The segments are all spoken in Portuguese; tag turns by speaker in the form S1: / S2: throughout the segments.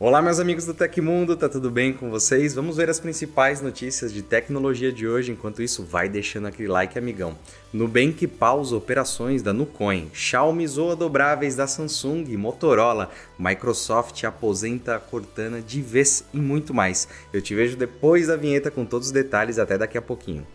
S1: Olá, meus amigos do Tecmundo, tá tudo bem com vocês? Vamos ver as principais notícias de tecnologia de hoje. Enquanto isso, vai deixando aquele like, amigão. Nubank pausa operações da Nucoin, Xiaomi zoa dobráveis da Samsung, Motorola, Microsoft aposenta a Cortana de vez e muito mais. Eu te vejo depois da vinheta com todos os detalhes, até daqui a pouquinho.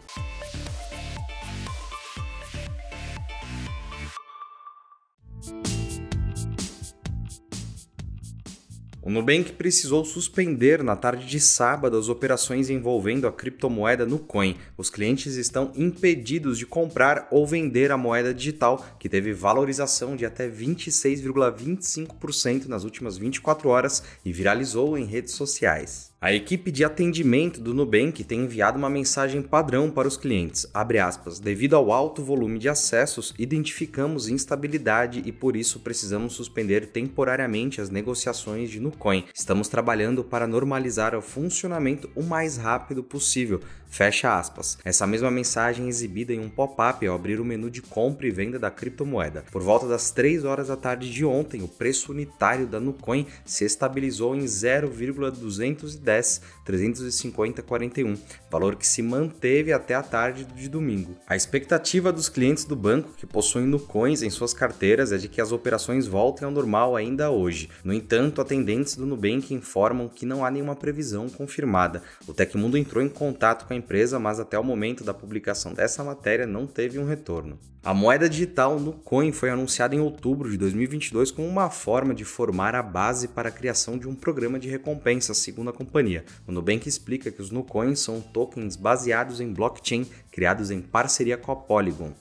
S1: Nubank precisou suspender na tarde de sábado as operações envolvendo a criptomoeda Nucoin. Os clientes estão impedidos de comprar ou vender a moeda digital, que teve valorização de até 26,25% nas últimas 24 horas e viralizou em redes sociais. A equipe de atendimento do Nubank tem enviado uma mensagem padrão para os clientes. Aspas, Devido ao alto volume de acessos, identificamos instabilidade e por isso precisamos suspender temporariamente as negociações de Nucoin. Estamos trabalhando para normalizar o funcionamento o mais rápido possível. Fecha aspas. Essa mesma mensagem é exibida em um pop-up ao abrir o menu de compra e venda da criptomoeda. Por volta das 3 horas da tarde de ontem, o preço unitário da Nucoin se estabilizou em 0,210 10 350 41, valor que se manteve até a tarde de domingo. A expectativa dos clientes do banco que possuem Nucoins em suas carteiras é de que as operações voltem ao normal ainda hoje. No entanto, atendentes do Nubank informam que não há nenhuma previsão confirmada. O Tecmundo entrou em contato com a empresa, mas até o momento da publicação dessa matéria não teve um retorno. A moeda digital Nucoin foi anunciada em outubro de 2022 como uma forma de formar a base para a criação de um programa de recompensa, segundo a companhia. O Nubank explica que os Nucoins são tokens baseados em blockchain criados em parceria com a Polygon.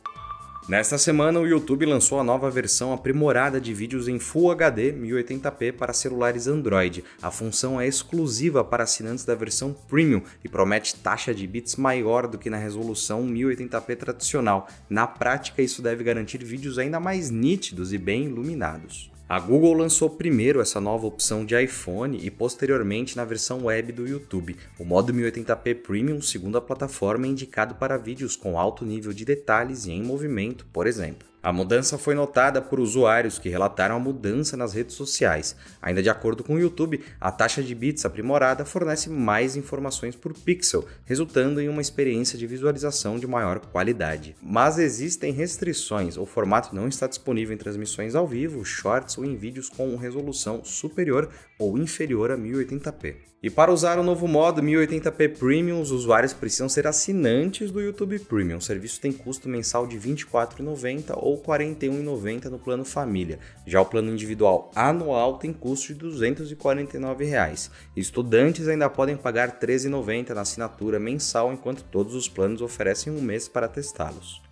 S1: Nesta semana, o YouTube lançou a nova versão aprimorada de vídeos em Full HD 1080p para celulares Android. A função é exclusiva para assinantes da versão Premium e promete taxa de bits maior do que na resolução 1080p tradicional. Na prática, isso deve garantir vídeos ainda mais nítidos e bem iluminados. A Google lançou primeiro essa nova opção de iPhone e posteriormente na versão web do YouTube. O modo 1080p Premium, segundo a plataforma, é indicado para vídeos com alto nível de detalhes e em movimento, por exemplo. A mudança foi notada por usuários que relataram a mudança nas redes sociais. Ainda de acordo com o YouTube, a taxa de bits aprimorada fornece mais informações por pixel, resultando em uma experiência de visualização de maior qualidade. Mas existem restrições, o formato não está disponível em transmissões ao vivo, shorts ou em vídeos com resolução superior ou inferior a 1080p. E para usar o novo modo 1080p Premium, os usuários precisam ser assinantes do YouTube Premium. O serviço tem custo mensal de R$ 24,90 ou R$ 41,90 no plano família. Já o plano individual anual tem custo de 249 reais. Estudantes ainda podem pagar R$ 13,90 na assinatura mensal, enquanto todos os planos oferecem um mês para testá-los.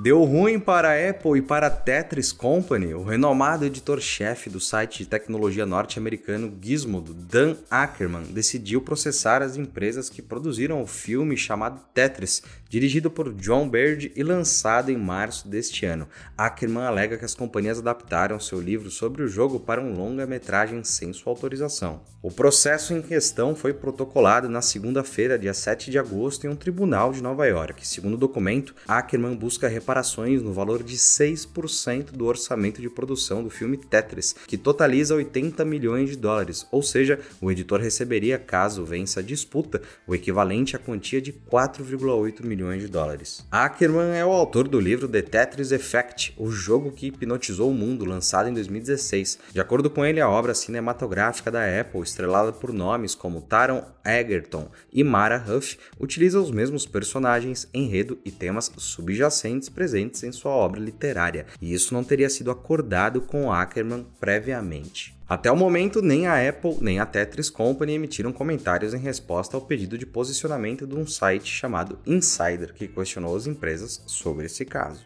S1: Deu ruim para a Apple e para a Tetris Company. O renomado editor-chefe do site de tecnologia norte-americano Gizmodo, Dan Ackerman, decidiu processar as empresas que produziram o filme chamado Tetris, dirigido por John Baird e lançado em março deste ano. Ackerman alega que as companhias adaptaram seu livro sobre o jogo para um longa-metragem sem sua autorização. O processo em questão foi protocolado na segunda-feira, dia 7 de agosto, em um tribunal de Nova York. Segundo o documento, Ackerman busca reparações no valor de 6% do orçamento de produção do filme Tetris, que totaliza 80 milhões de dólares, ou seja, o editor receberia, caso vença a disputa, o equivalente à quantia de 4,8 milhões de dólares. Ackerman é o autor do livro The Tetris Effect, o jogo que hipnotizou o mundo, lançado em 2016. De acordo com ele, a obra cinematográfica da Apple, estrelada por nomes como Taron Egerton e Mara Huff, utiliza os mesmos personagens, enredo e temas subjacentes presentes em sua obra literária, e isso não teria sido acordado com Ackerman previamente. Até o momento, nem a Apple nem a Tetris Company emitiram comentários em resposta ao pedido de posicionamento de um site chamado Insider, que questionou as empresas sobre esse caso.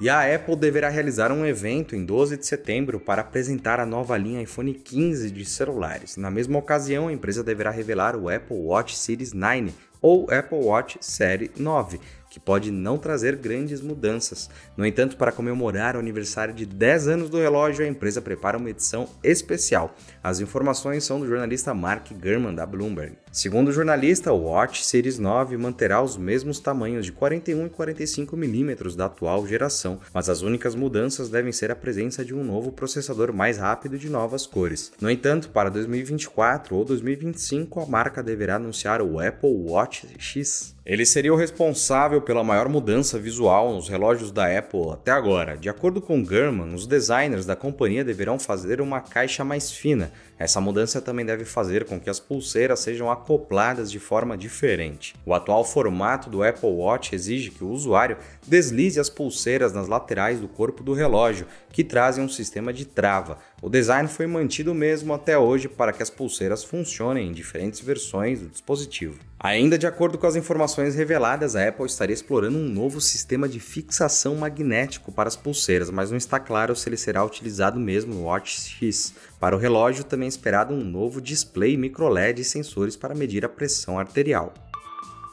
S1: E a Apple deverá realizar um evento em 12 de setembro para apresentar a nova linha iPhone 15 de celulares. Na mesma ocasião, a empresa deverá revelar o Apple Watch Series 9 ou Apple Watch Série 9. Que pode não trazer grandes mudanças. No entanto, para comemorar o aniversário de 10 anos do relógio, a empresa prepara uma edição especial. As informações são do jornalista Mark Gurman, da Bloomberg. Segundo o jornalista, o Watch Series 9 manterá os mesmos tamanhos de 41 e 45 milímetros da atual geração, mas as únicas mudanças devem ser a presença de um novo processador mais rápido e de novas cores. No entanto, para 2024 ou 2025, a marca deverá anunciar o Apple Watch X. Ele seria o responsável pela maior mudança visual nos relógios da Apple até agora. De acordo com Gurman, os designers da companhia deverão fazer uma caixa mais fina. Essa mudança também deve fazer com que as pulseiras sejam acopladas de forma diferente. O atual formato do Apple Watch exige que o usuário deslize as pulseiras nas laterais do corpo do relógio, que trazem um sistema de trava. O design foi mantido mesmo até hoje para que as pulseiras funcionem em diferentes versões do dispositivo. Ainda de acordo com as informações reveladas, a Apple estaria explorando um novo sistema de fixação magnético para as pulseiras, mas não está claro se ele será utilizado mesmo no Watch X. Para o relógio, também é esperado um novo display microLED e sensores para medir a pressão arterial.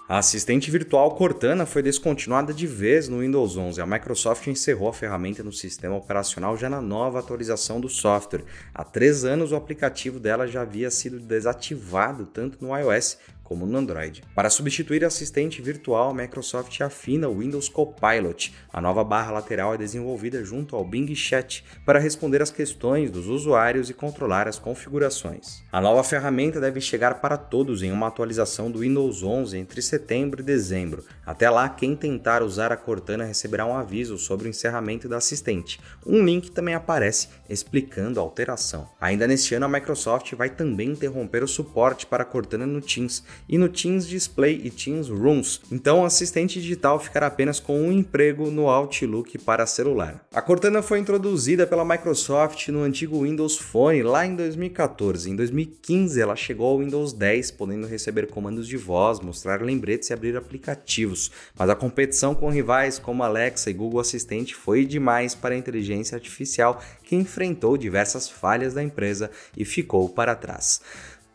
S1: A assistente virtual Cortana foi descontinuada de vez no Windows 11. A Microsoft encerrou a ferramenta no sistema operacional já na nova atualização do software. Há três anos, o aplicativo dela já havia sido desativado tanto no iOS como no Android. Para substituir a assistente virtual, a Microsoft afina o Windows Copilot. A nova barra lateral é desenvolvida junto ao Bing Chat para responder às questões dos usuários e controlar as configurações. A nova ferramenta deve chegar para todos em uma atualização do Windows 11 entre setembro e dezembro. Até lá, quem tentar usar a Cortana receberá um aviso sobre o encerramento da assistente. Um link também aparece explicando a alteração. Ainda neste ano, a Microsoft vai também interromper o suporte para a Cortana no Teams e no Teams Display e Teams Rooms. Então, o assistente digital ficará apenas com um emprego no Outlook para celular. A Cortana foi introduzida pela Microsoft no antigo Windows Phone lá em 2014. Em 2015, ela chegou ao Windows 10, podendo receber comandos de voz, mostrar lembretes e abrir aplicativos. Mas a competição com rivais como Alexa e Google Assistente foi demais para a inteligência artificial, que enfrentou diversas falhas da empresa e ficou para trás.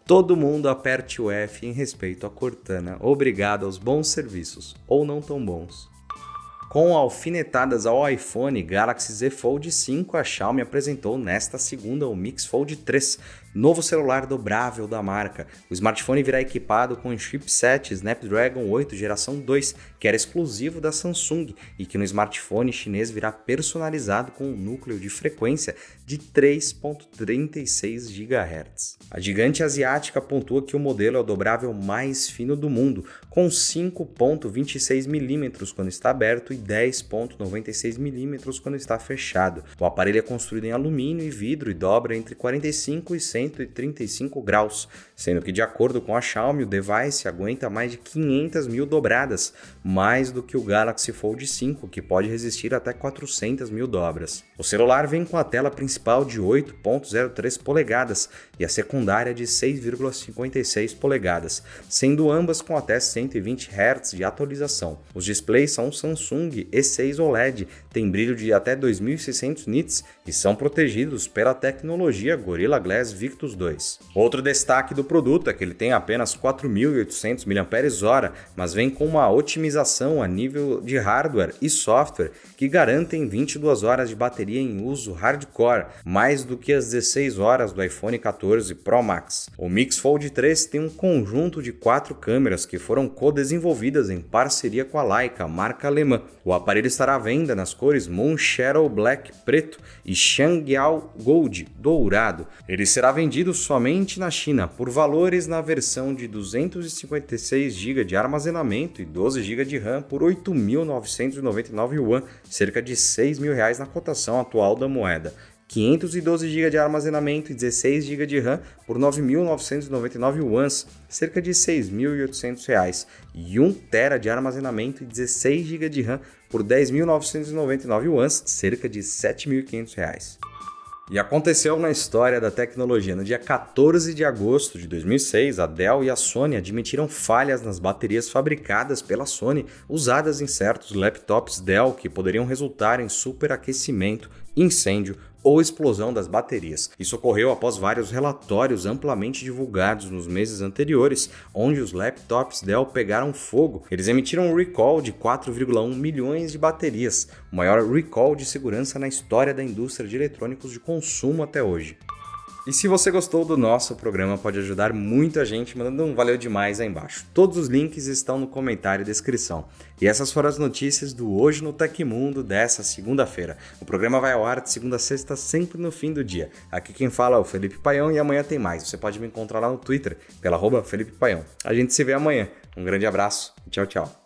S1: Todo mundo aperte o F em respeito a Cortana. Obrigado aos bons serviços, ou não tão bons. Com alfinetadas ao iPhone Galaxy Z Fold 5, a Xiaomi apresentou nesta segunda o Mix Fold 3, Novo celular dobrável da marca. O smartphone virá equipado com o chipset Snapdragon 8 geração 2, que era exclusivo da Samsung e que no smartphone chinês virá personalizado com um núcleo de frequência de 3.36 GHz. A gigante asiática pontua que o modelo é o dobrável mais fino do mundo, com 5.26 mm quando está aberto e 10.96 mm quando está fechado. O aparelho é construído em alumínio e vidro e dobra entre 45 e 100 135 graus, sendo que, de acordo com a Xiaomi, o device aguenta mais de 500 mil dobradas, mais do que o Galaxy Fold 5, que pode resistir até 400 mil dobras. O celular vem com a tela principal de 8.03 polegadas e a secundária de 6,56 polegadas, sendo ambas com até 120 Hz de atualização. Os displays são Samsung E6 OLED, têm brilho de até 2600 nits e são protegidos pela tecnologia Gorilla Glass Victus 2. Outro destaque do produto é que ele tem apenas 4.800 mAh, mas vem com uma otimização a nível de hardware e software que garantem 22 horas de bateria em uso hardcore, mais do que as 16 horas do iPhone 14 Pro Max. O Mix Fold 3 tem um conjunto de quatro câmeras que foram co-desenvolvidas em parceria com a Leica, marca alemã. O aparelho estará à venda nas cores Moon Shadow Black preto e Shangyao Gold dourado. Ele será vendido somente na China por valores na versão de 256 GB de armazenamento e 12 GB de RAM por 8.999 yuan, cerca de 6 mil reais na cotação atual da moeda. 512 GB de armazenamento e 16 GB de RAM por 9.999 yuans, cerca de R$ 6.800, e 1 TB de armazenamento e 16 GB de RAM por 10.999 yuans, cerca de R$ 7.500. E aconteceu na história da tecnologia. No dia 14 de agosto de 2006, a Dell e a Sony admitiram falhas nas baterias fabricadas pela Sony usadas em certos laptops Dell que poderiam resultar em superaquecimento, incêndio ou explosão das baterias. Isso ocorreu após vários relatórios amplamente divulgados nos meses anteriores, onde os laptops Dell pegaram fogo. Eles emitiram um recall de 4,1 milhões de baterias, o maior recall de segurança na história da indústria de eletrônicos de consumo até hoje. E se você gostou do nosso programa, pode ajudar muito a gente mandando um valeu demais aí embaixo. Todos os links estão no comentário e descrição. E essas foram as notícias do Hoje no Tecmundo dessa segunda-feira. O programa vai ao ar de segunda a sexta, sempre no fim do dia. Aqui quem fala é o Felipe Paião e amanhã tem mais. Você pode me encontrar lá no Twitter, pela arroba Felipe Paião. A gente se vê amanhã. Um grande abraço e tchau, tchau.